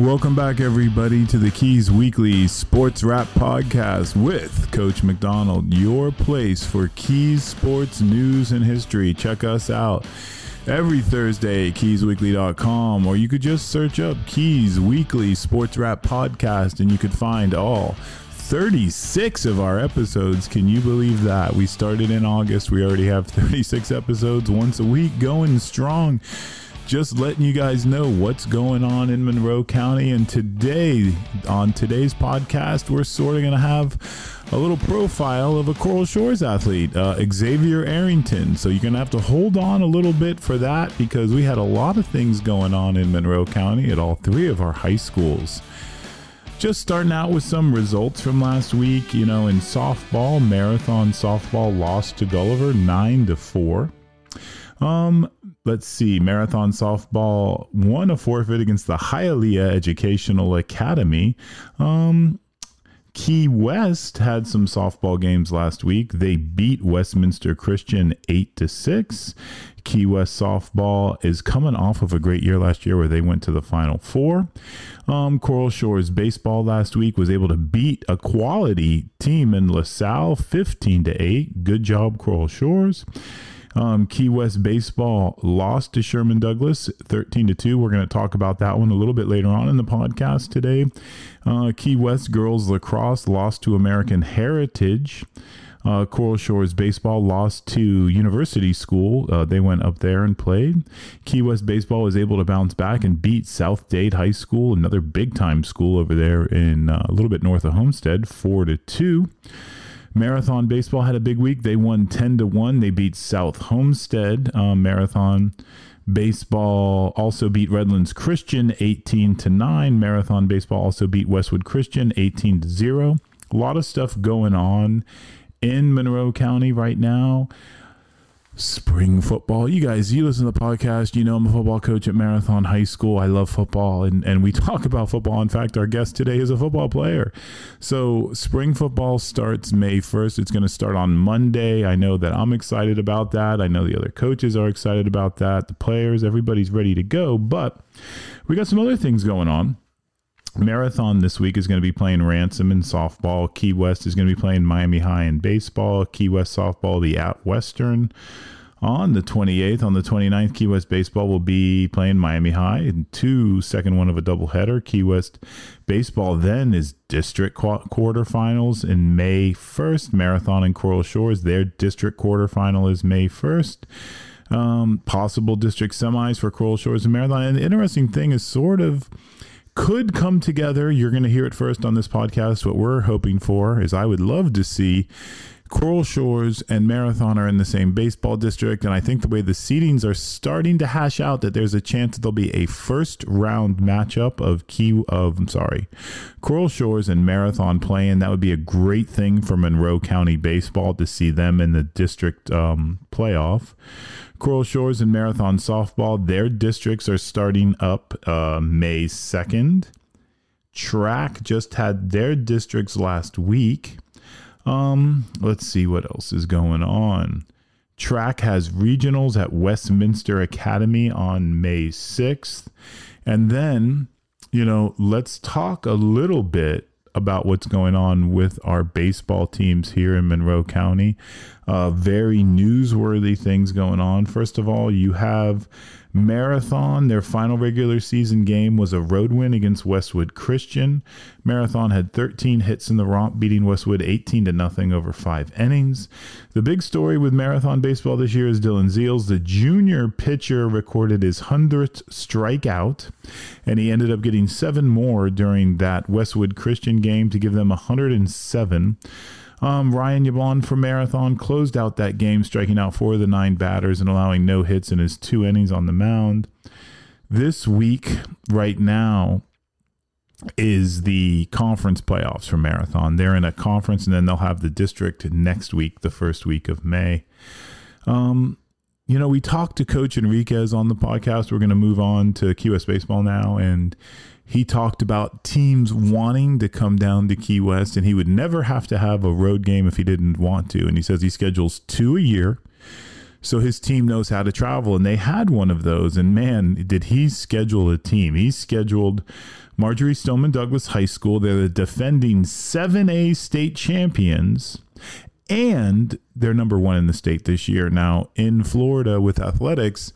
Welcome back, everybody, to the Keys Weekly Sports Wrap Podcast with Coach McDonald, your place for Keys sports news and history. Check us out every Thursday, at keysweekly.com, or you could just search up Keys Weekly Sports Wrap Podcast and you could find all 36 of our episodes. Can you believe that? We started in August. We already have 36 episodes once a week going strong just letting you guys know what's going on in Monroe County. And today, on today's podcast, we're sort of going to have a little profile of a Coral Shores athlete, uh, Xavyer Arrington. So you're going to have to hold on a little bit for that because we had a lot of things going on in Monroe County at all three of our high schools just starting out with some results from last week. You know, in softball, marathon softball lost to Gulliver nine to four. Um, let's see. Marathon softball won a forfeit against the Hialeah Educational Academy. Um, Key West had some softball games last week. They beat Westminster Christian 8 to 6. Key West softball is coming off of a great year last year where they went to the final 4. Um, Coral Shores baseball last week was able to beat a quality team in LaSalle 15 to 8. Good job Coral Shores. Um, Key West baseball lost to Stoneman Douglas 13 to 2. We're going to talk about that one a little bit later on in the podcast today. Uh, Key West girls lacrosse lost to American Heritage. Uh, Coral Shores baseball lost to University School. Uh, they went up there and played. Key West baseball was able to bounce back and beat South Dade High School, another big time school over there in uh, a little bit north of Homestead, four to two. Marathon Baseball had a big week. They won 10 to 1. They beat South Homestead. Um, Marathon Baseball also beat Redlands Christian 18 to 9. Marathon Baseball also beat Westwood Christian 18 to 0. A lot of stuff going on in Monroe County right now spring football. You guys, you listen to the podcast. You know I'm a football coach at Marathon High School. I love football, and and we talk about football. In fact, our guest today is a football player. So spring football starts May 1st. It's going to start on Monday. I know that I'm excited about that. I know the other coaches are excited about that. The players, everybody's ready to go. But we got some other things going on. Marathon this week is going to be playing Ransom in softball. Key West is going to be playing Miami High in baseball. Key West softball, the at Western on the 28th. On the 29th, Key West Baseball will be playing Miami High in two second one of a doubleheader. Key West Baseball then is district quarterfinals in May 1st. Marathon and Coral Shores, their district quarterfinal is May 1st. Um, possible district semis for Coral Shores and Marathon. And the interesting thing is sort of could come together. You're going to hear it first on this podcast. What we're hoping for is I would love to see Coral Shores and Marathon are in the same baseball district, and I think the way the seedings are starting to hash out that there's a chance there'll be a first round matchup of key of I'm sorry, Coral Shores and Marathon playing. That would be a great thing for Monroe County baseball to see them in the district um, playoff. Coral Shores and Marathon softball, their districts are starting up uh, May 2nd. Track just had their districts last week. Um, let's see what else is going on. Track has regionals at Westminster Academy on May 6th. And then, you know, let's talk a little bit about what's going on with our baseball teams here in Monroe County. Uh, very newsworthy things going on. First of all, you have Marathon, their final regular season game was a road win against Westwood Christian. Marathon had 13 hits in the romp, beating Westwood 18 to nothing over five innings. The big story with Marathon baseball this year is Dylan Zeals. The junior pitcher recorded his 100th strikeout, and he ended up getting seven more during that Westwood Christian game to give them 107. Um, Ryan Yablon from Marathon closed out that game, striking out four of the nine batters and allowing no hits in his two innings on the mound. This week, right now, is the conference playoffs for Marathon. They're in a conference and then they'll have the district next week, the first week of May. Um, you know, we talked to Coach Enriquez on the podcast. We're going to move on to West Baseball now. And he talked about teams wanting to come down to Key West, and he would never have to have a road game if he didn't want to. And he says he schedules two a year. So his team knows how to travel, and they had one of those. And man, did he schedule a team? He scheduled Marjorie Stoneman Douglas High School. They're the defending 7A state champions, and they're number one in the state this year. Now, in Florida with athletics,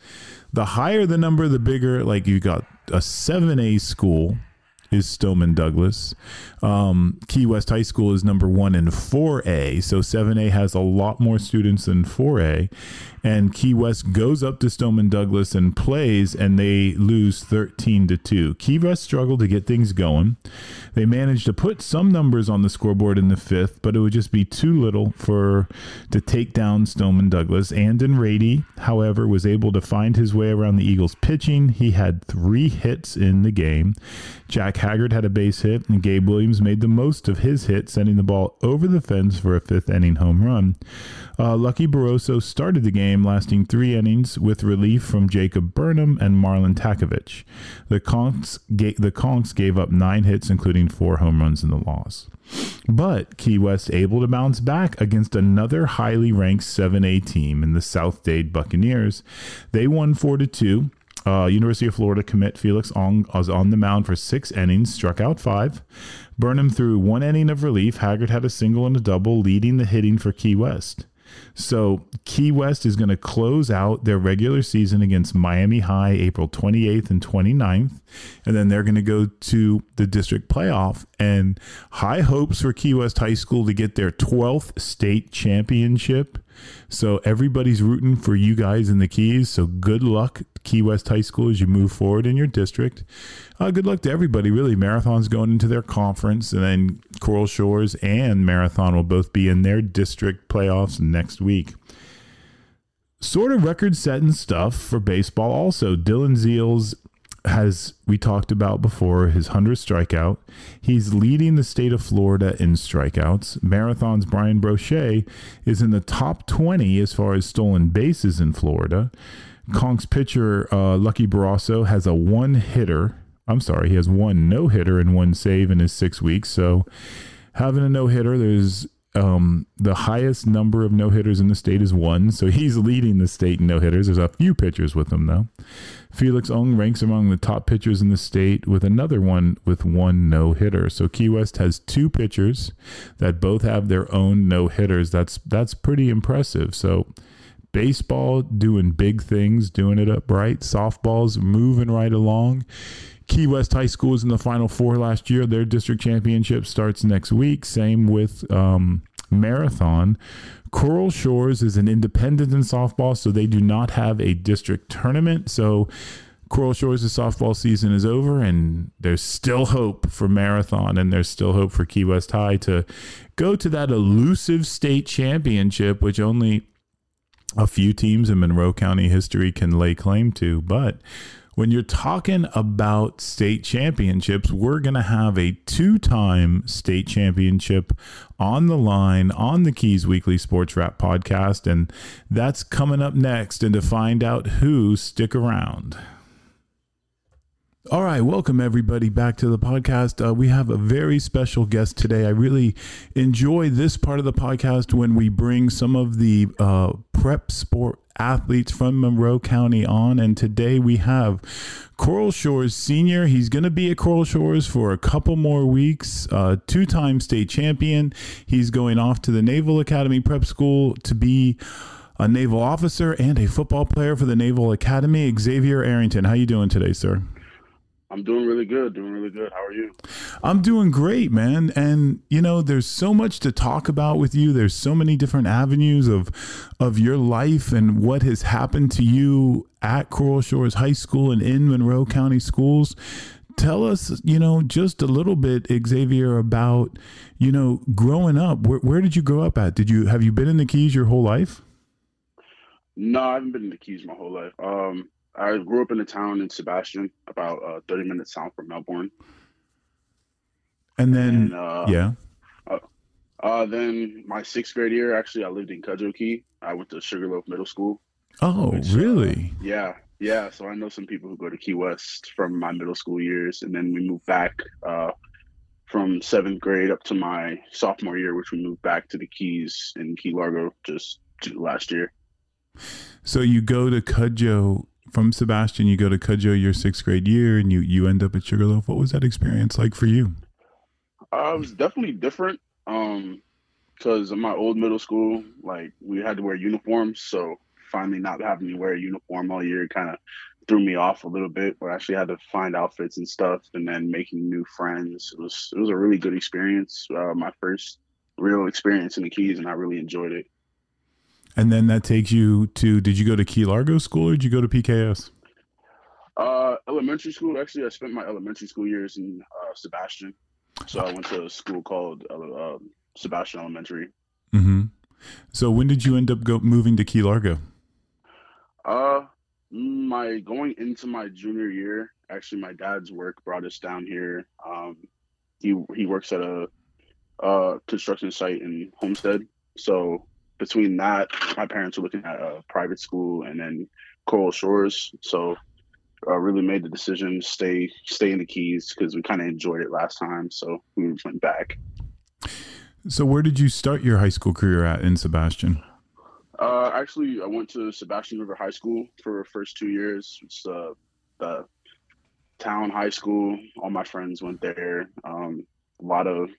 the higher the number, the bigger. Like you got a 7A school is Stoneman Douglas. Um, Key West High School is number one in 4A. So 7A has a lot more students than 4A. And Key West goes up to Stoneman Douglas and plays, and they lose 13 to 2. Key West struggled to get things going. They managed to put some numbers on the scoreboard in the fifth, but it would just be too little for to take down Stoneman Douglas. Andon Rady, however, was able to find his way around the Eagles pitching. He had three hits in the game. Jack Haggard had a base hit, and Gabe Williams made the most of his hit, sending the ball over the fence for a fifth inning home run. Uh, Lucky Barroso started the game, lasting three innings with relief from Jacob Burnham and Marlon Takovich. The Conchs, ga- the Conchs gave up nine hits, including four home runs in the loss. But Key West able to bounce back against another highly ranked 7A team in the South Dade Buccaneers. They won 4 to 2. Uh, University of Florida commit Felix Ong was on the mound for six innings, struck out five. Burnham threw one inning of relief. Haggard had a single and a double, leading the hitting for Key West. So Key West is going to close out their regular season against Miami High April 28th and 29th. And then they're going to go to the district playoff and high hopes for Key West High School to get their 12th state championship. So everybody's rooting for you guys in the Keys. So good luck, Key West High School, as you move forward in your district. Uh, good luck to everybody, really. Marathon's going into their conference, and then Coral Shores and Marathon will both be in their district playoffs next week. Sort of record setting stuff for baseball, also. Dylan Zeals has we talked about before his 100th strikeout. He's leading the state of Florida in strikeouts. Marathon's Brian Brochet is in the top 20 as far as stolen bases in Florida. Conch's pitcher uh, Lucky Barroso has a one hitter. I'm sorry, he has one no hitter and one save in his six weeks. So having a no hitter, there's um, the highest number of no hitters in the state is one, so he's leading the state in no hitters. There's a few pitchers with him though. Felix Ong ranks among the top pitchers in the state with another one with one no hitter. So Key West has two pitchers that both have their own no hitters. That's that's pretty impressive. So baseball doing big things, doing it upright. Softball's moving right along. Key West High School was in the Final Four last year. Their district championship starts next week. Same with um, Marathon. Coral Shores is an independent in softball, so they do not have a district tournament. So Coral Shores' softball season is over, and there's still hope for Marathon, and there's still hope for Key West High to go to that elusive state championship, which only a few teams in Monroe County history can lay claim to. But when you're talking about state championships, we're going to have a two time state championship on the line on the Keys Weekly Sports Wrap podcast. And that's coming up next. And to find out who, stick around. All right, welcome everybody back to the podcast. Uh, we have a very special guest today. I really enjoy this part of the podcast when we bring some of the uh, prep sport athletes from Monroe County on. And today we have Coral Shores Senior. He's going to be at Coral Shores for a couple more weeks, uh, two time state champion. He's going off to the Naval Academy Prep School to be a naval officer and a football player for the Naval Academy. Xavyer Arrington, how you doing today, sir? I'm doing really good, doing really good. How are you? I'm doing great, man. And you know, there's so much to talk about with you. There's so many different avenues of of your life and what has happened to you at Coral Shores High School and in Monroe County schools. Tell us, you know, just a little bit, Xavyer, about you know, growing up. Where, where did you grow up at? Did you have you been in the Keys your whole life? No, I haven't been in the Keys my whole life. Um, I grew up in a town in Sebastian, about uh, 30 minutes south from Melbourne. And then, and, uh, yeah. Uh, uh, then my sixth grade year, actually, I lived in Key. I went to Sugarloaf Middle School. Oh, which, uh, really? yeah, yeah. So I know some people who go to Key West from my middle school years, and then we moved back uh, from seventh grade up to my sophomore year, which we moved back to the Keys in Key Largo just last year. So you go to Cudjoe from Sebastian. You go to Cudjoe your sixth grade year, and you you end up at Sugarloaf. What was that experience like for you? Uh, it was definitely different. Um, because in my old middle school, like we had to wear uniforms, so finally not having to wear a uniform all year kind of threw me off a little bit. But I actually had to find outfits and stuff, and then making new friends. It was it was a really good experience. Uh, my first real experience in the Keys, and I really enjoyed it. And then that takes you to. Did you go to Key Largo School or did you go to PKS? Uh, elementary school. Actually, I spent my elementary school years in uh, Sebastian. So I went to a school called uh, Sebastian Elementary. Mm-hmm. So when did you end up go moving to Key Largo? Uh, my going into my junior year. Actually, my dad's work brought us down here. Um, he he works at a uh, construction site in Homestead. So between that, my parents were looking at a private school and then Coral Shores. So I uh, really made the decision to stay stay in the Keys because we kind of enjoyed it last time. So we went back. So where did you start your high school career at in Sebastian? Uh, actually, I went to Sebastian River High School for the first two years. It's uh, the town high school. All my friends went there. Um, a lot of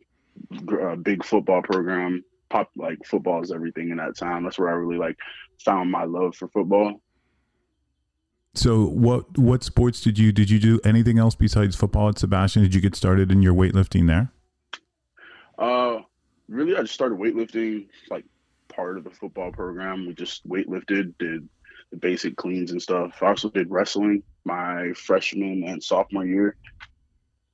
uh, big football program. Pop like football is everything in that town. That's where I really like found my love for football. So what what sports did you did you do anything else besides football at Sebastian? Did you get started in your weightlifting there? Uh, really, I just started weightlifting like part of the football program. We just weightlifted, did the basic cleans and stuff. I also did wrestling my freshman and sophomore year,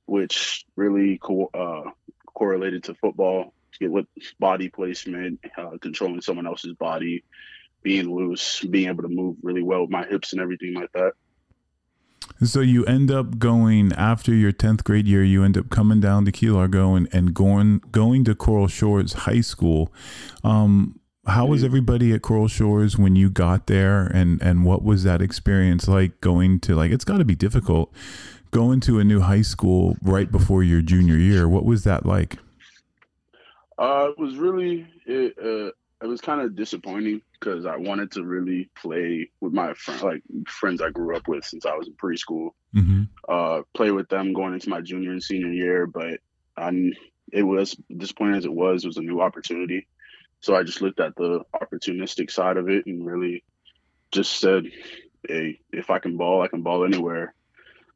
which really co- uh, correlated to football. With body placement, uh, controlling someone else's body, being loose, being able to move really well with my hips and everything like that. So you end up going after your tenth grade year. You end up coming down to Key Largo and, and going going to Coral Shores High School. Um, how was mm-hmm. everybody at Coral Shores when you got there, and and what was that experience like going to like? It's got to be difficult going to a new high school right before your junior year. What was that like? Uh, it was really it. Uh, it was kind of disappointing because I wanted to really play with my friend, like friends I grew up with since I was in preschool. Mm-hmm. Uh, play with them going into my junior and senior year, but I, it was disappointing as it was. It was a new opportunity, so I just looked at the opportunistic side of it and really just said, "Hey, if I can ball, I can ball anywhere."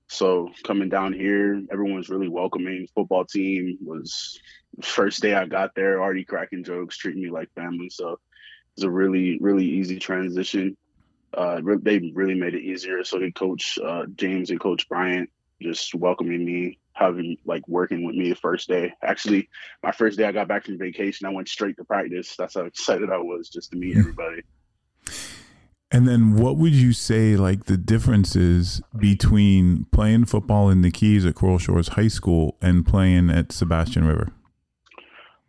So coming down here, everyone's really welcoming. Football team was first day I got there, already cracking jokes, treating me like family. So it's a really, really easy transition. Uh, they really made it easier. So did Coach uh, James and Coach Bryant just welcoming me, having like working with me the first day. Actually, my first day I got back from vacation, I went straight to practice. That's how excited I was just to meet everybody. And then what would you say like the differences between playing football in the Keys at Coral Shores High School and playing at Sebastian River?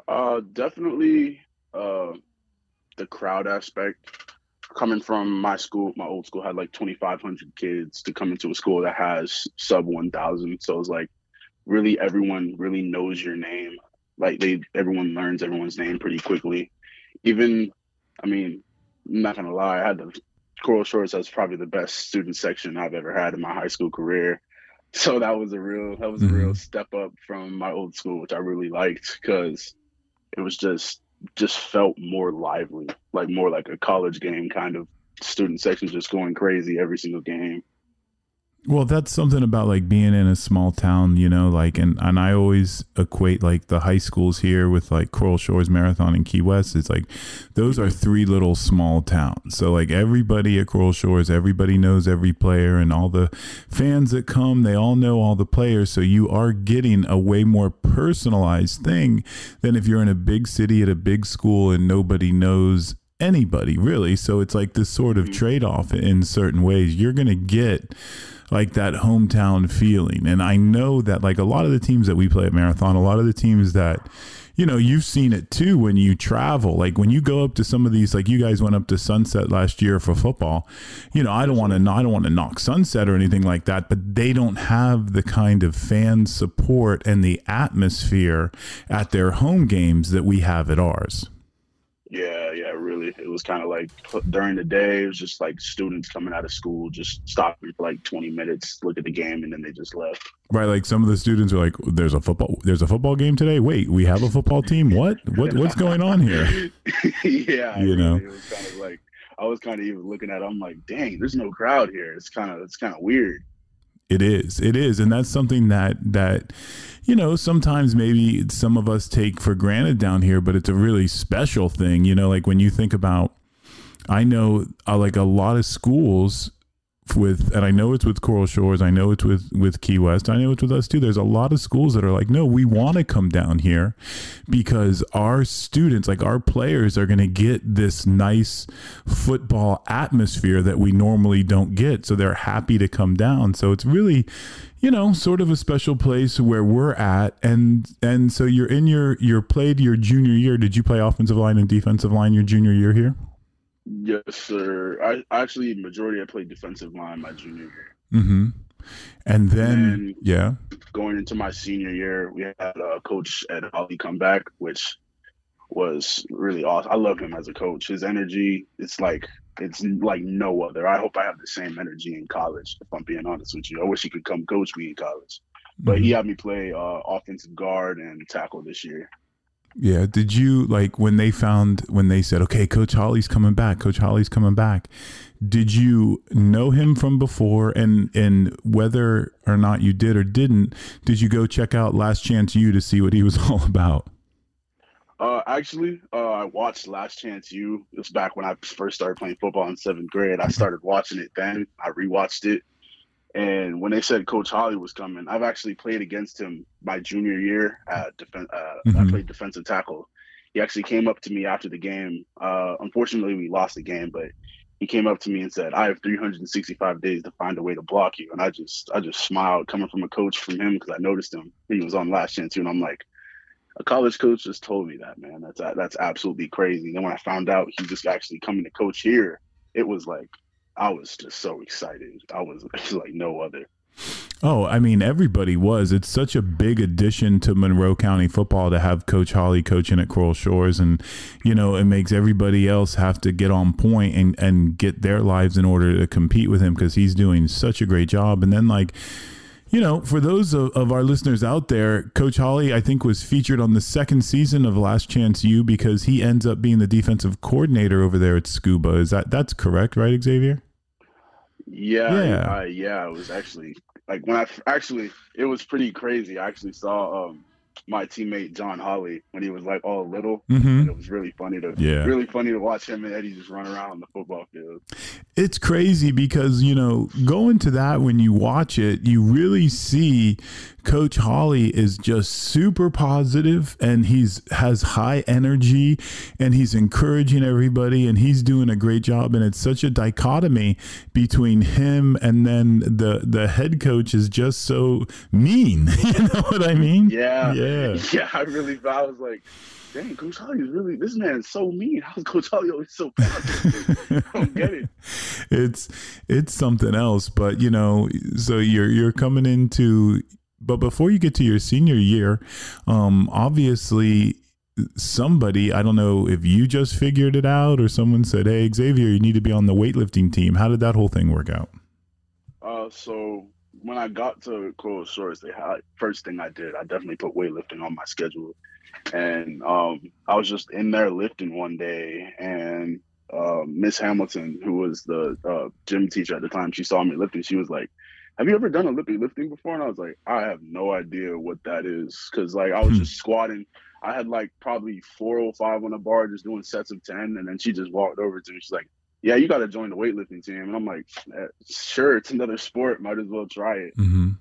Uh, definitely uh, the crowd aspect. Coming from my school, my old school had like 2,500 kids to come into a school that has sub 1,000. So it's like really everyone really knows your name. Like they, everyone learns everyone's name pretty quickly. Even, I mean, I'm not gonna lie, I had the Coral Shores has probably the best student section I've ever had in my high school career. So that was a real that was a real mm-hmm. step up from my old school, which I really liked because it was just just felt more lively, like more like a college game kind of student section just going crazy every single game. Well, that's something about like being in a small town, you know, like and and I always equate like the high schools here with like Coral Shores Marathon and Key West. It's like those are three little small towns. So like everybody at Coral Shores, everybody knows every player and all the fans that come, they all know all the players. So you are getting a way more personalized thing than if you're in a big city at a big school and nobody knows anybody really. So it's like this sort of mm-hmm. trade off in certain ways. You're going to get like that hometown feeling. And I know that like a lot of the teams that we play at Marathon, a lot of the teams that you know, you've seen it too when you travel. Like when you go up to some of these, like you guys went up to Sunset last year for football. You know, I don't want to, I don't want to knock Sunset or anything like that, but they don't have the kind of fan support and the atmosphere at their home games that we have at ours. Yeah, yeah, really. It was kind of like during the day, it was just like students coming out of school, just stopping for like 20 minutes, look at the game, and then they just left. Right, like some of the students are like, "There's a football, there's a football game today. Wait, we have a football team. What? What? What's going on here?" yeah, you know, it was kind of like I was kind of even looking at. It, I'm like, "Dang, there's no crowd here. It's kind of it's kind of weird." It is. It is, and that's something that that you know sometimes maybe some of us take for granted down here, but it's a really special thing. You know, like when you think about, I know uh, like a lot of schools with and I know it's with Coral Shores, I know it's with with Key West, I know it's with us too. There's a lot of schools that are like, no, we want to come down here because our students, like our players, are going to get this nice football atmosphere that we normally don't get. So they're happy to come down. So it's really, you know, sort of a special place where we're at. And and so you're in your you're played your junior year. Did you play offensive line and defensive line your junior year here? Yes, sir. I actually majority I played defensive line my junior year. Mm-hmm. And then, and yeah, going into my senior year, we had a coach at Holly come back, which was really awesome. I love him as a coach. His energy, it's like it's like no other. I hope I have the same energy in college. If I'm being honest with you, I wish he could come coach me in college. But mm-hmm. he had me play uh, offensive guard and tackle this year. Yeah. Did you like when they found when they said, "Okay, Coach Holly's coming back. Coach Holly's coming back." Did you know him from before, and and whether or not you did or didn't, did you go check out Last Chance U to see what he was all about? Uh, actually, uh, I watched Last Chance U. It was back when I first started playing football in seventh grade. I started watching it then. I rewatched it and when they said Coach Holly was coming, I've actually played against him my junior year at defense. Uh, mm-hmm. I played defensive tackle. He actually came up to me after the game. Uh, unfortunately, we lost the game, but he came up to me and said, "I have 365 days to find a way to block you." And I just, I just smiled coming from a coach from him because I noticed him. He was on Last Chance U, and I'm like, a college coach just told me that, man. That's that's absolutely crazy. And then when I found out he was actually coming to coach here, it was like I was just so excited. I was like no other. Oh, I mean, everybody was. It's such a big addition to Monroe County football to have Coach Holly coaching at Coral Shores, and you know, it makes everybody else have to get on point and and get their lives in order to compete with him because he's doing such a great job. And then like you know, for those of, of, our listeners out there, Coach Holly, I think, was featured on the second season of Last Chance U because he ends up being the defensive coordinator over there at Scooba. Is that that's correct, right, Xavyer? Yeah, yeah, I, yeah. It was actually like when I actually it was pretty crazy. I actually saw um my teammate John Holly when he was like all little. Mm-hmm. And it was really funny to yeah. really funny to watch him and Eddie just run around on the football field. It's crazy because, you know, going to that when you watch it, you really see Coach Holly is just super positive and he's has high energy and he's encouraging everybody and he's doing a great job and it's such a dichotomy between him and then the the head coach is just so mean. you know what I mean? Yeah. Yeah. Yeah, Yeah, I really I was like dang, Coach Holly is really this man is so mean. How's Coach Holly always so positive? I don't get it. It's it's something else, but you know, so you're you're coming into but before you get to your senior year, um, obviously somebody, I don't know if you just figured it out or someone said, Hey, Xavyer, you need to be on the weightlifting team. How did that whole thing work out? Uh, so when I got to Coral Shores, the first thing I did, I definitely put weightlifting on my schedule. And um, I was just in there lifting one day and uh, Miss Hamilton, who was the uh, gym teacher at the time, she saw me lifting. She was like, have you ever done Olympic lifting before? And I was like, I have no idea what that is. Cause like I was hmm. just squatting. I had like probably 405 on the bar, just doing sets of 10. And then she just walked over to me. She's like, yeah, you got to join the weightlifting team. And I'm like, eh, sure, it's another sport. Might as well try it. Mm-hmm.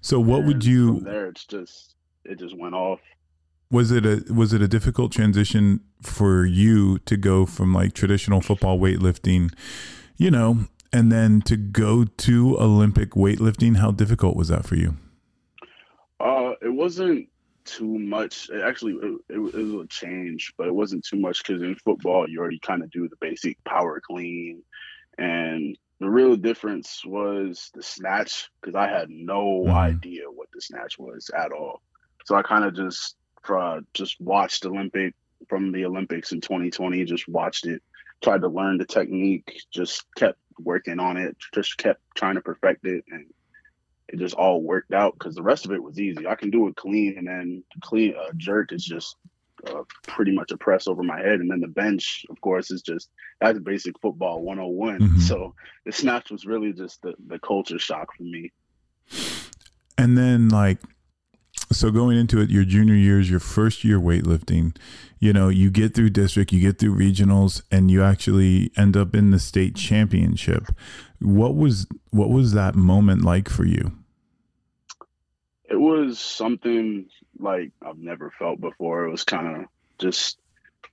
So what and would you, there, it's just, it just went off. Was it a, was it a difficult transition for you to go from like traditional football weightlifting, you know, and then to go to Olympic weightlifting, how difficult was that for you? Uh, it wasn't too much. It actually, it, it, was a change, but it wasn't too much because in football, you already kind of do the basic power clean. And the real difference was the snatch because I had no mm. idea what the snatch was at all. So I kind of just uh, just watched Olympic from the Olympics in 2020. Just watched it, tried to learn the technique, just kept working on it, just kept trying to perfect it, and it just all worked out because the rest of it was easy. I can do it clean, and then clean uh, jerk is just uh, pretty much a press over my head, and then the bench, of course, is just that's basic football 101. Mm-hmm. So the snatch was really just the the culture shock for me. And then like so going into it your junior year is your first year weightlifting you know you get through district you get through regionals and you actually end up in the state championship what was what was that moment like for you it was something like I've never felt before. It was kind of just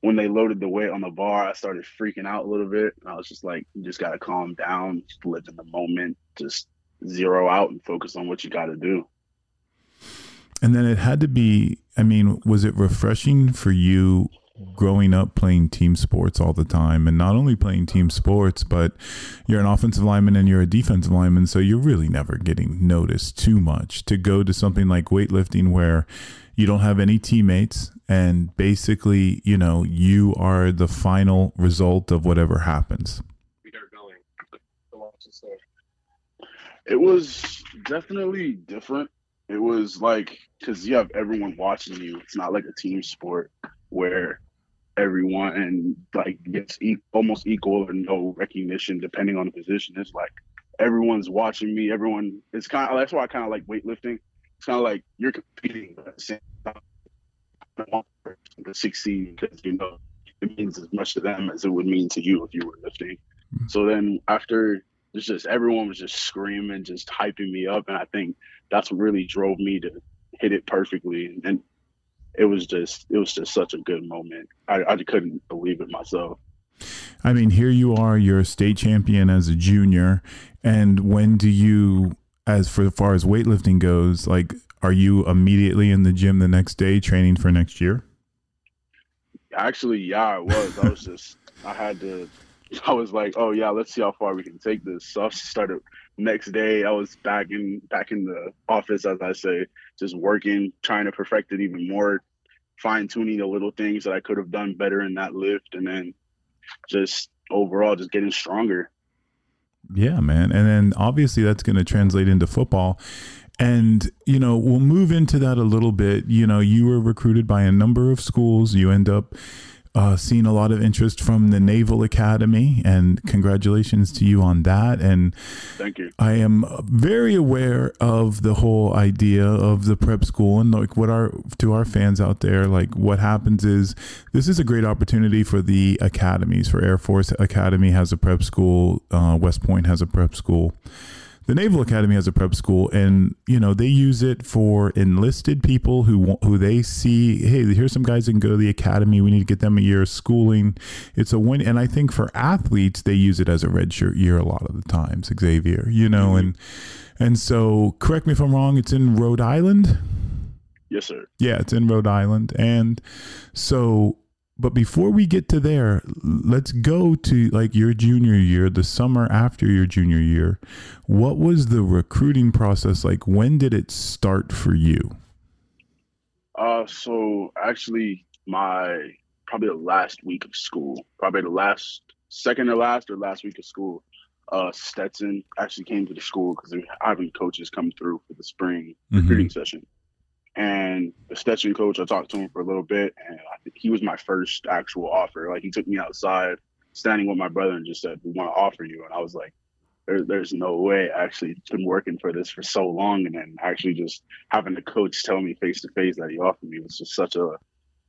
when they loaded the weight on the bar, I started freaking out a little bit. I was just like, you just got to calm down, just live in the moment, just zero out and focus on what you got to do. And then it had to be, I mean, was it refreshing for you growing up playing team sports all the time and not only playing team sports but you're an offensive lineman and you're a defensive lineman so you're really never getting noticed too much. To go to something like weightlifting where you don't have any teammates and basically you know you are the final result of whatever happens. It was definitely different. It was like because you have everyone watching you. It's not like a team sport where everyone and like gets e- almost equal or no recognition depending on the position. It's like everyone's watching me. Everyone. It's kind of that's why I kind of like weightlifting. It's kind of like you're competing at the same time. To succeed because you know it means as much to them as it would mean to you if you were lifting. Mm-hmm. So then after it's just everyone was just screaming, just hyping me up, and I think that's what really drove me to hit it perfectly. And it was just it was just such a good moment. I, I couldn't believe it myself. I mean, here you are, you're a state champion as a junior, and when do you, as for as far as weightlifting goes, like, are you immediately in the gym the next day training for next year? Actually, yeah, I was. I was just, I had to, I was like, oh yeah, let's see how far we can take this. So I started next day. I was back in back in the office, as I say, just working, trying to perfect it even more, fine tuning the little things that I could have done better in that lift, and then just overall just getting stronger. Yeah, man. And then obviously that's going to translate into football. And, you know, we'll move into that a little bit. You know, you were recruited by a number of schools. You end up uh, seen a lot of interest from the Naval Academy, and congratulations to you on that. And thank you. I am very aware of the whole idea of the prep school, and like what our to our fans out there, like what happens is this is a great opportunity for the academies. For Air Force Academy has a prep school, uh, West Point has a prep school the Naval Academy has a prep school, and you know they use it for enlisted people who who they see. Hey, here's some guys that can go to the academy. We need to get them a year of schooling. It's a win, and I think for athletes they use it as a redshirt year a lot of the times. Xavyer, you know, mm-hmm. and and so correct me if I'm wrong. It's in Rhode Island. Yes, sir. Yeah, it's in Rhode Island, and so but before we get to there, let's go to like your junior year, the summer after your junior year. What was the recruiting process like? When did it start for you? Uh, so actually, my probably the last week of school, probably the last second or last or last week of school, uh, Stetson actually came to the school because having coaches come through for the spring mm-hmm. recruiting session. And the Stetson coach, I talked to him for a little bit, and I think he was my first actual offer. Like he took me outside, standing with my brother, and just said, "We want to offer you." And I was like, there, "There's no way." I actually been working for this for so long, and then actually just having the coach tell me face to face that he offered me was just such a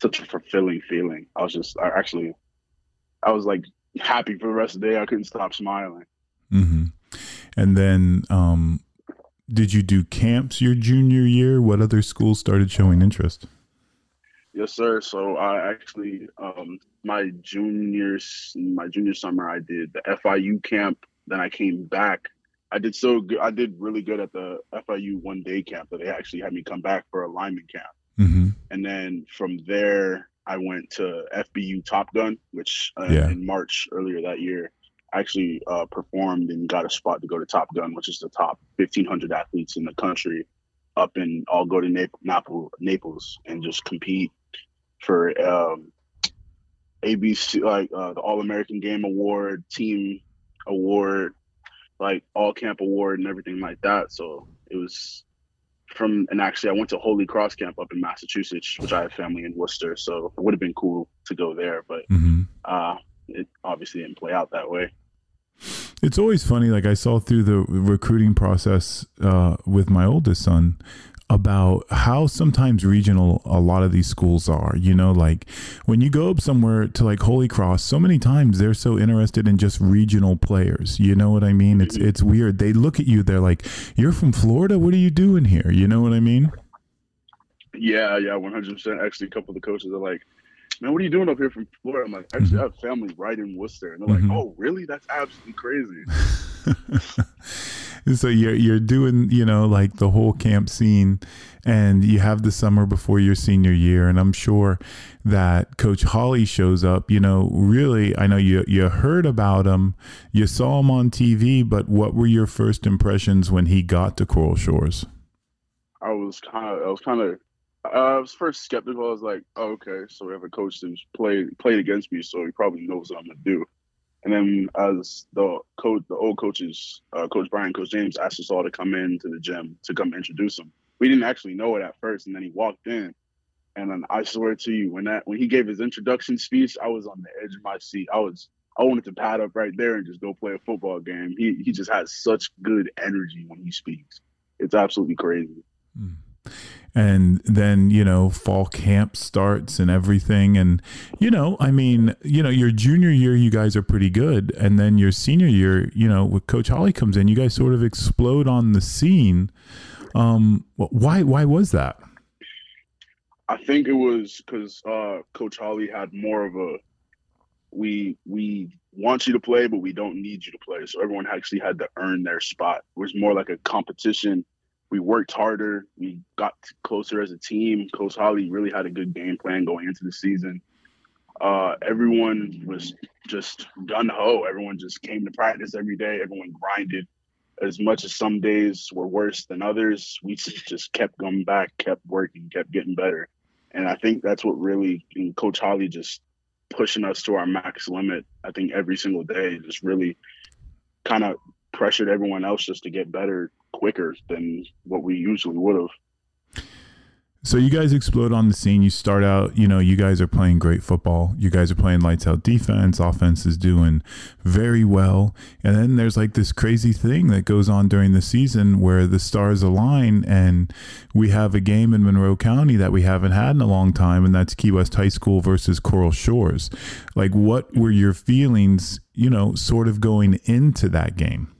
such a fulfilling feeling. I was just, I actually, I was like happy for the rest of the day. I couldn't stop smiling. Mm-hmm. And then, um, did you do camps your junior year? What other schools started showing interest? Yes, sir. So I actually, um, my juniors, my junior summer, I did the FIU camp. Then I came back. I did so good. I did really good at the FIU one day camp that they actually had me come back for a lineman camp. Mm-hmm. And then from there, I went to FBU Top Gun, which uh, yeah. in March earlier that year actually uh, performed and got a spot to go to Top Gun, which is the top 1,500 athletes in the country up in, I'll go to Naples, Naples and just compete for um, ABC like uh, the All American Game Award, Team Award, like All Camp Award, and everything like that. So it was from and actually I went to Holy Cross Camp up in Massachusetts, which I have family in Worcester, so it would have been cool to go there, but mm-hmm. uh, it obviously didn't play out that way. It's always funny. Like I saw through the recruiting process uh, with my oldest son, about how sometimes regional a lot of these schools are. You know, like when you go up somewhere to like Holy Cross, so many times they're so interested in just regional players. You know what I mean? It's it's weird. They look at you, they're like, "You're from Florida. What are you doing here?" You know what I mean? Yeah, yeah, one hundred percent. Actually, a couple of the coaches are like, "Man, what are you doing up here from Florida?" I'm like, "Actually, mm-hmm. I have family right in Worcester," and they're mm-hmm. like, "Oh, really? That's absolutely crazy." so you're you're doing you know like the whole camp scene and you have the summer before your senior year and i'm sure that coach holly shows up you know really i know you you heard about him you saw him on tv but what were your first impressions when he got to coral shores i was kind of i was kind of I was first skeptical. I was like, oh, "Okay, so we have a coach who's played played against me, so he probably knows what I'm gonna do." And then as the coach, the old coaches, uh, Coach Brian, Coach James asked us all to come into the gym to come introduce him. We didn't actually know it at first, and then he walked in, and then I swear to you, when that when he gave his introduction speech, I was on the edge of my seat. I was I wanted to pad up right there and just go play a football game. He he just has such good energy when he speaks. It's absolutely crazy. Mm and then you know fall camp starts and everything. And you know i mean you know your junior year you guys are pretty good. And then your senior year you know with coach holly comes in you guys sort of explode on the scene. Um why why was that? I think it was because uh coach holly had more of a we we want you to play but we don't need you to play. So everyone actually had to earn their spot. It was more like a competition we worked harder. We got closer as a team. Coach Holly really had a good game plan going into the season. Uh, everyone was just gun ho. Everyone just came to practice every day. Everyone grinded. As much as some days were worse than others, we just kept going back, kept working, kept getting better. And I think that's what really Coach Holly just pushing us to our max limit. I think every single day, just really kind of pressured everyone else just to get better quicker than what we usually would have. So you guys explode on the scene. You start out, you know, you guys are playing great football. You guys are playing lights out defense. Offense is doing very well. And then there's like this crazy thing that goes on during the season where the stars align and we have a game in Monroe County that we haven't had in a long time, and that's Key West High School versus Coral Shores. Like, what were your feelings, you know, sort of going into that game?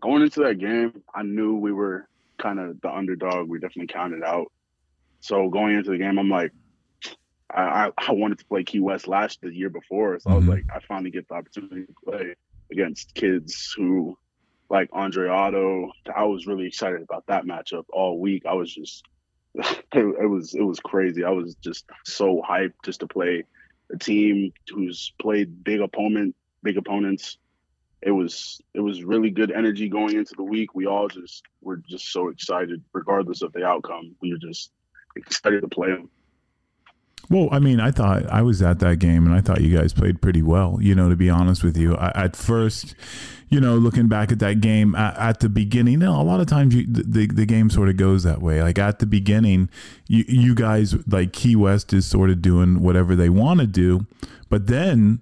Going into that game, I knew we were kind of the underdog. We definitely counted out. So going into the game, I'm like, I, I wanted to play Key West last the year before. So mm-hmm. I was mm-hmm. like, I finally get the opportunity to play against kids who like Andre Otto. I was really excited about that matchup all week. I was just it, it was it was crazy. I was just so hyped just to play a team who's played big opponent big opponents it was it was really good energy going into the week. We all just were just so excited, regardless of the outcome. We were just excited to play them. Well, I mean, I thought I was at that game, and I thought you guys played pretty well. You know, to be honest with you, I, at first, you know, looking back at that game at, at the beginning, you know, a lot of times you, the the game sort of goes that way. Like at the beginning, you you guys like Key West is sort of doing whatever they want to do, but then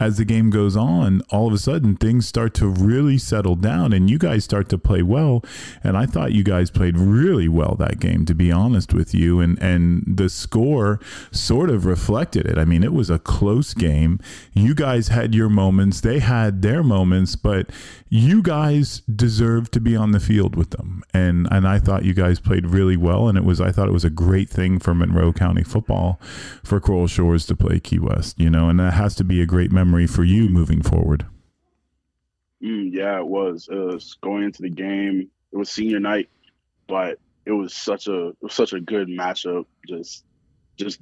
as the game goes on, all of a sudden things start to really settle down and you guys start to play well. And I thought you guys played really well that game, to be honest with you. And, and the score sort of reflected it. I mean, it was a close game. You guys had your moments, they had their moments, but you guys deserve to be on the field with them. And, and I thought you guys played really well. And it was, I thought it was a great thing for Monroe County football for Coral Shores to play Key West, you know, and that has to be a great memory memory for you moving forward? Mm, yeah, it was. It was going into the game. It was senior night, but it was such a it was such a good matchup. Just just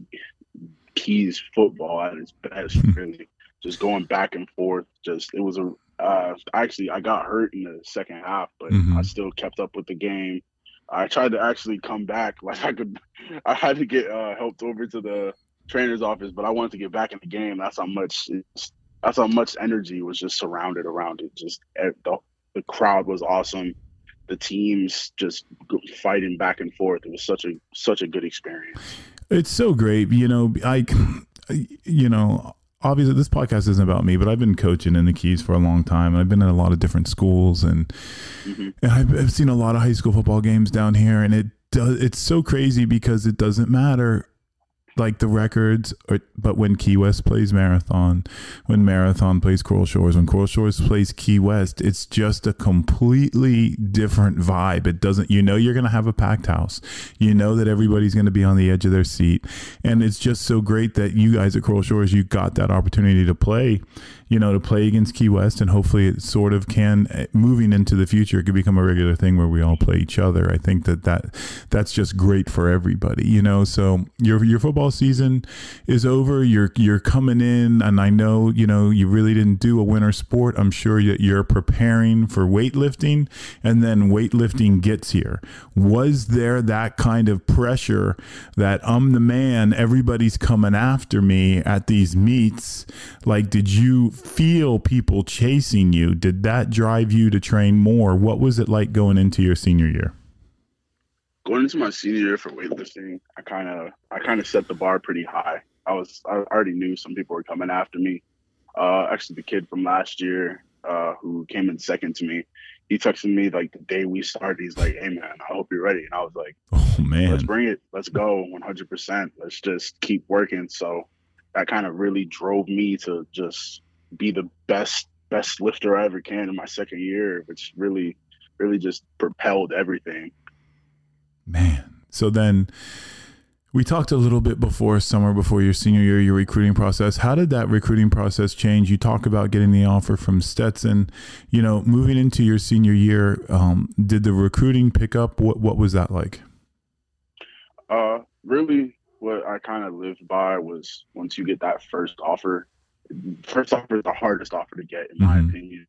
keys football at its best, really. just going back and forth. Just it was a uh, actually I got hurt in the second half, but mm-hmm. I still kept up with the game. I tried to actually come back. Like I could, I had to get uh, helped over to the trainer's office, but I wanted to get back in the game. That's how much that's how much energy was just surrounded around it. Just eh, the, the crowd was awesome. The teams just fighting back and forth. It was such a such a good experience. It's so great, you know. I, you know, obviously this podcast isn't about me, but I've been coaching in the Keys for a long time, and I've been in a lot of different schools, and, mm-hmm. and I've, I've, seen a lot of high school football games down here, and it does. It's so crazy because it doesn't matter like the records, or, but when Key West plays Marathon, when Marathon plays Coral Shores, when Coral Shores plays Key West, it's just a completely different vibe. It doesn't, you know, you're going to have a packed house. You know that everybody's going to be on the edge of their seat. And it's just so great that you guys at Coral Shores, you got that opportunity to play you know, to play against Key West, and hopefully it sort of can eh, moving into the future. It could become a regular thing where we all play each other. I think that that that's just great for everybody, you know. So your your football season is over. You're you're coming in, and I know you know you really didn't do a winter sport. I'm sure that you're preparing for weightlifting, and then weightlifting gets here. Was there that kind of pressure that I'm the man, everybody's coming after me at these meets? Like, did you feel people chasing you? Did that drive you to train more? What was it like going into your senior year? Going into my senior year for weightlifting, I kind of I kind of set the bar pretty high. I was I already knew some people were coming after me. Uh, actually, the kid from last year uh, who came in second to me, he texted me like the day we started. He's like, "Hey man, I hope you're ready." And I was like, "Oh man, let's bring it. Let's go, 100. percent Let's just keep working." So that kind of really drove me to just be the best best lifter I ever can in my second year, which really really just propelled everything. Man. So then we talked a little bit before summer before your senior year your recruiting process. How did that recruiting process change? You talk about getting the offer from stetson. You know moving into your senior year um, did the recruiting pick up? What, what was that like? Uh, really what i kind of lived by was once you get that first offer first offer is the hardest offer to get, in my mm-hmm. opinion.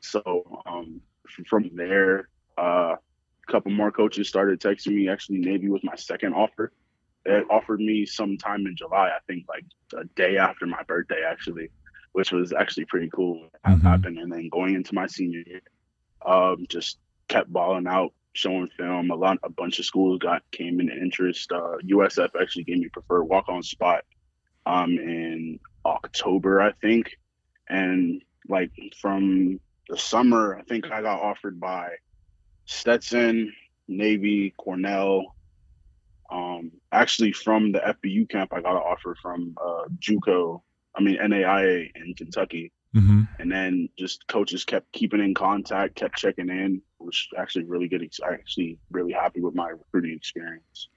So um, from there, uh, a couple more coaches started texting me. Actually, Navy was my second offer. It offered me sometime in July, I think, like a day after my birthday, actually, which was actually pretty cool. Mm-hmm. Happened, and then going into my senior year, um, just kept balling out, showing film. A lot, a bunch of schools got came into interest. Uh, USF actually gave me preferred walk on spot um, in October, I think. And like from the summer, I think I got offered by Stetson, Navy, Cornell. Um, actually, from the FBU camp, I got an offer from uh, JUCO, I mean NAIA in Kentucky. Mm-hmm. And then just coaches kept keeping in contact, kept checking in, which actually really good. I actually, really happy with my recruiting experience.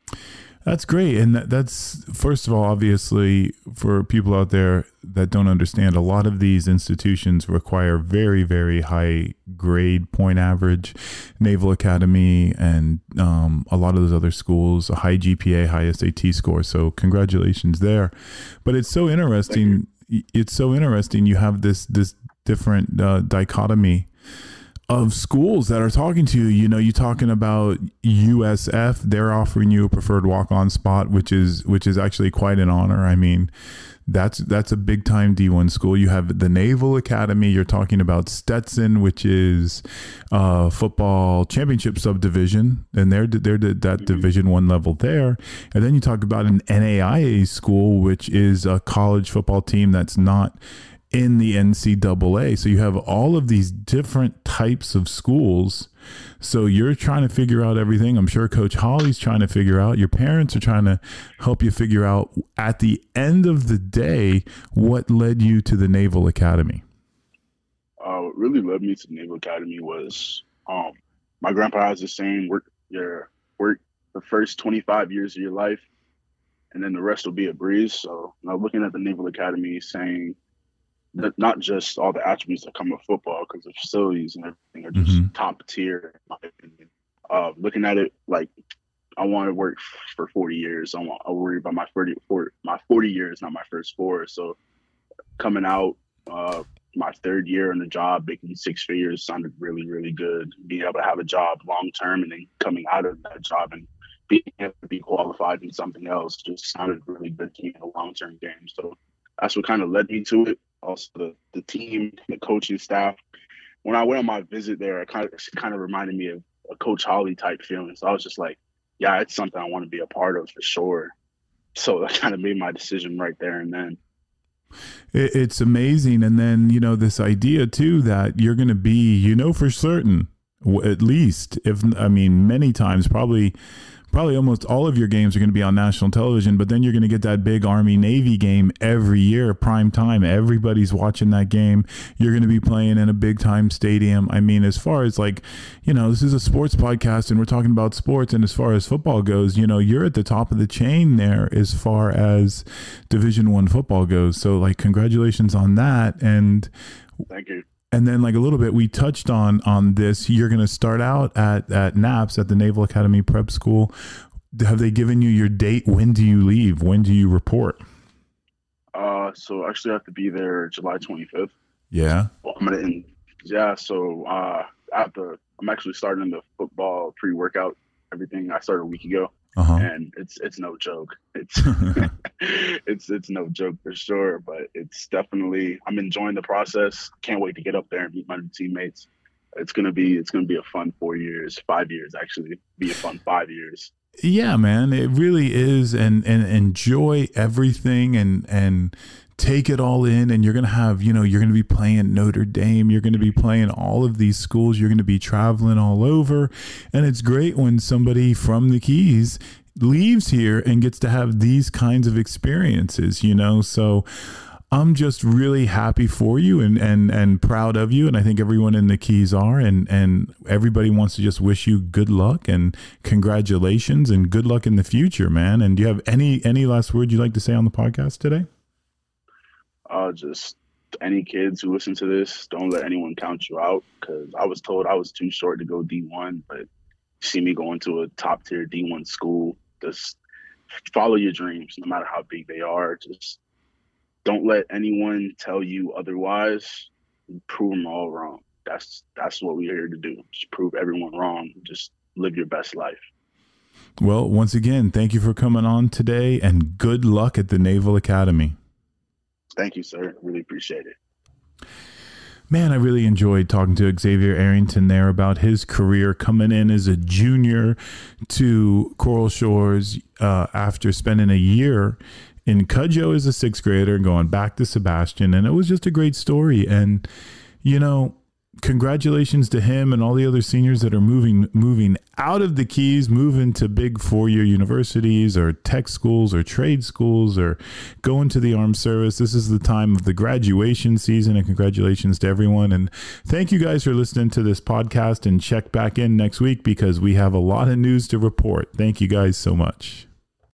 That's great. And that's, first of all, obviously, for people out there that don't understand, a lot of these institutions require very, very high grade point average. Naval Academy and um, a lot of those other schools, a high GPA, high SAT score. So, congratulations there. But it's so interesting. It's so interesting. You have this, this different uh, dichotomy of schools that are talking to you. You know, you talking about USF, they're offering you a preferred walk-on spot, which is which is actually quite an honor. I mean, that's that's a big time D1 school. You have the Naval Academy. You're talking about Stetson, which is uh, football championship subdivision, and they're they're that mm-hmm. Division One level there. And then you talk about an NAIA school, which is a college football team that's not in the NCAA. So you have all of these different types of schools. So you're trying to figure out everything. I'm sure Coach Holly's trying to figure out. Your parents are trying to help you figure out at the end of the day what led you to the Naval Academy. Uh, what really led me to the Naval Academy was um, my grandpa has the same work your work the first 25 years of your life, and then the rest will be a breeze. So know, looking at the Naval Academy saying, not just all the attributes that come with football, because the facilities and everything are just mm-hmm. top tier. Uh, looking at it like I want to work for 40 years. I want I worry about my 40, 40 my 40 years, not my first four. So coming out uh, my third year in the job, making six figures sounded really, really good. Being able to have a job long term and then coming out of that job and being able to be qualified in something else just sounded really good to me in a long term game. So that's what kind of led me to it. Also, the, the team, the coaching staff. When I went on my visit there, it kind of it kind of reminded me of a Coach Holly type feeling. So I was just like, yeah, it's something I want to be a part of for sure. So that kind of made my decision right there and then. It's amazing. And then, you know, this idea too that you're going to be, you know, for certain, at least, if, I mean, many times, probably probably almost all of your games are going to be on national television, but then you're going to get that big Army Navy game every year, prime time. Everybody's watching that game. You're going to be playing in a big time stadium. I mean, as far as like, you know, this is a sports podcast and we're talking about sports. And as far as football goes, you know, you're at the top of the chain there as far as Division One football goes. So, like, congratulations on that. And thank you and then like a little bit we touched on on this. You're going to start out at at naps at the naval academy prep school. Have they given you your date? When do you leave? When do you report? Uh so I actually have to be there july 25th yeah. Well, i'm gonna yeah so uh at the i'm actually starting the football pre-workout everything i started a week ago uh-huh. and it's it's no joke. It's it's it's no joke for sure. But it's definitely I'm enjoying the process. Can't wait to get up there and meet my new teammates. It's gonna be it's gonna be a fun four years, five years actually. Be a fun five years. Yeah, man, it really is, and and enjoy everything, and and take it all in and you're going to have you know you're going to be playing notre dame you're going to be playing all of these schools you're going to be traveling all over and it's great when somebody from the keys leaves here and gets to have these kinds of experiences you know? So I'm just really happy for you and, and, and proud of you. And I think everyone in the Keys are. And, and everybody wants to just wish you good luck and congratulations and good luck in the future, man. And do you have any, any last word you'd like to say on the podcast today? uh, just any kids who listen to this, don't let anyone count you out because I was told I was too short to go D1, but see me going to a top tier D1 school, just follow your dreams no matter how big they are. Just don't let anyone tell you otherwise. Prove them all wrong. That's that's what we're here to do. Just prove everyone wrong. Just live your best life. Well, once again, thank you for coming on today and good luck at the Naval Academy. Thank you, sir. Really appreciate it. Man, I really enjoyed talking to Xavyer Arrington there about his career coming in as a junior to Coral Shores uh, after spending a year in Cudjoe as a sixth grader, going back to Sebastian. And it was just a great story. And, you know, congratulations to him and all the other seniors that are moving moving out of the keys moving to big four-year universities or tech schools or trade schools or going to the armed service this is the time of the graduation season and congratulations to everyone and thank you guys for listening to this podcast and check back in next week because we have a lot of news to report thank you guys so much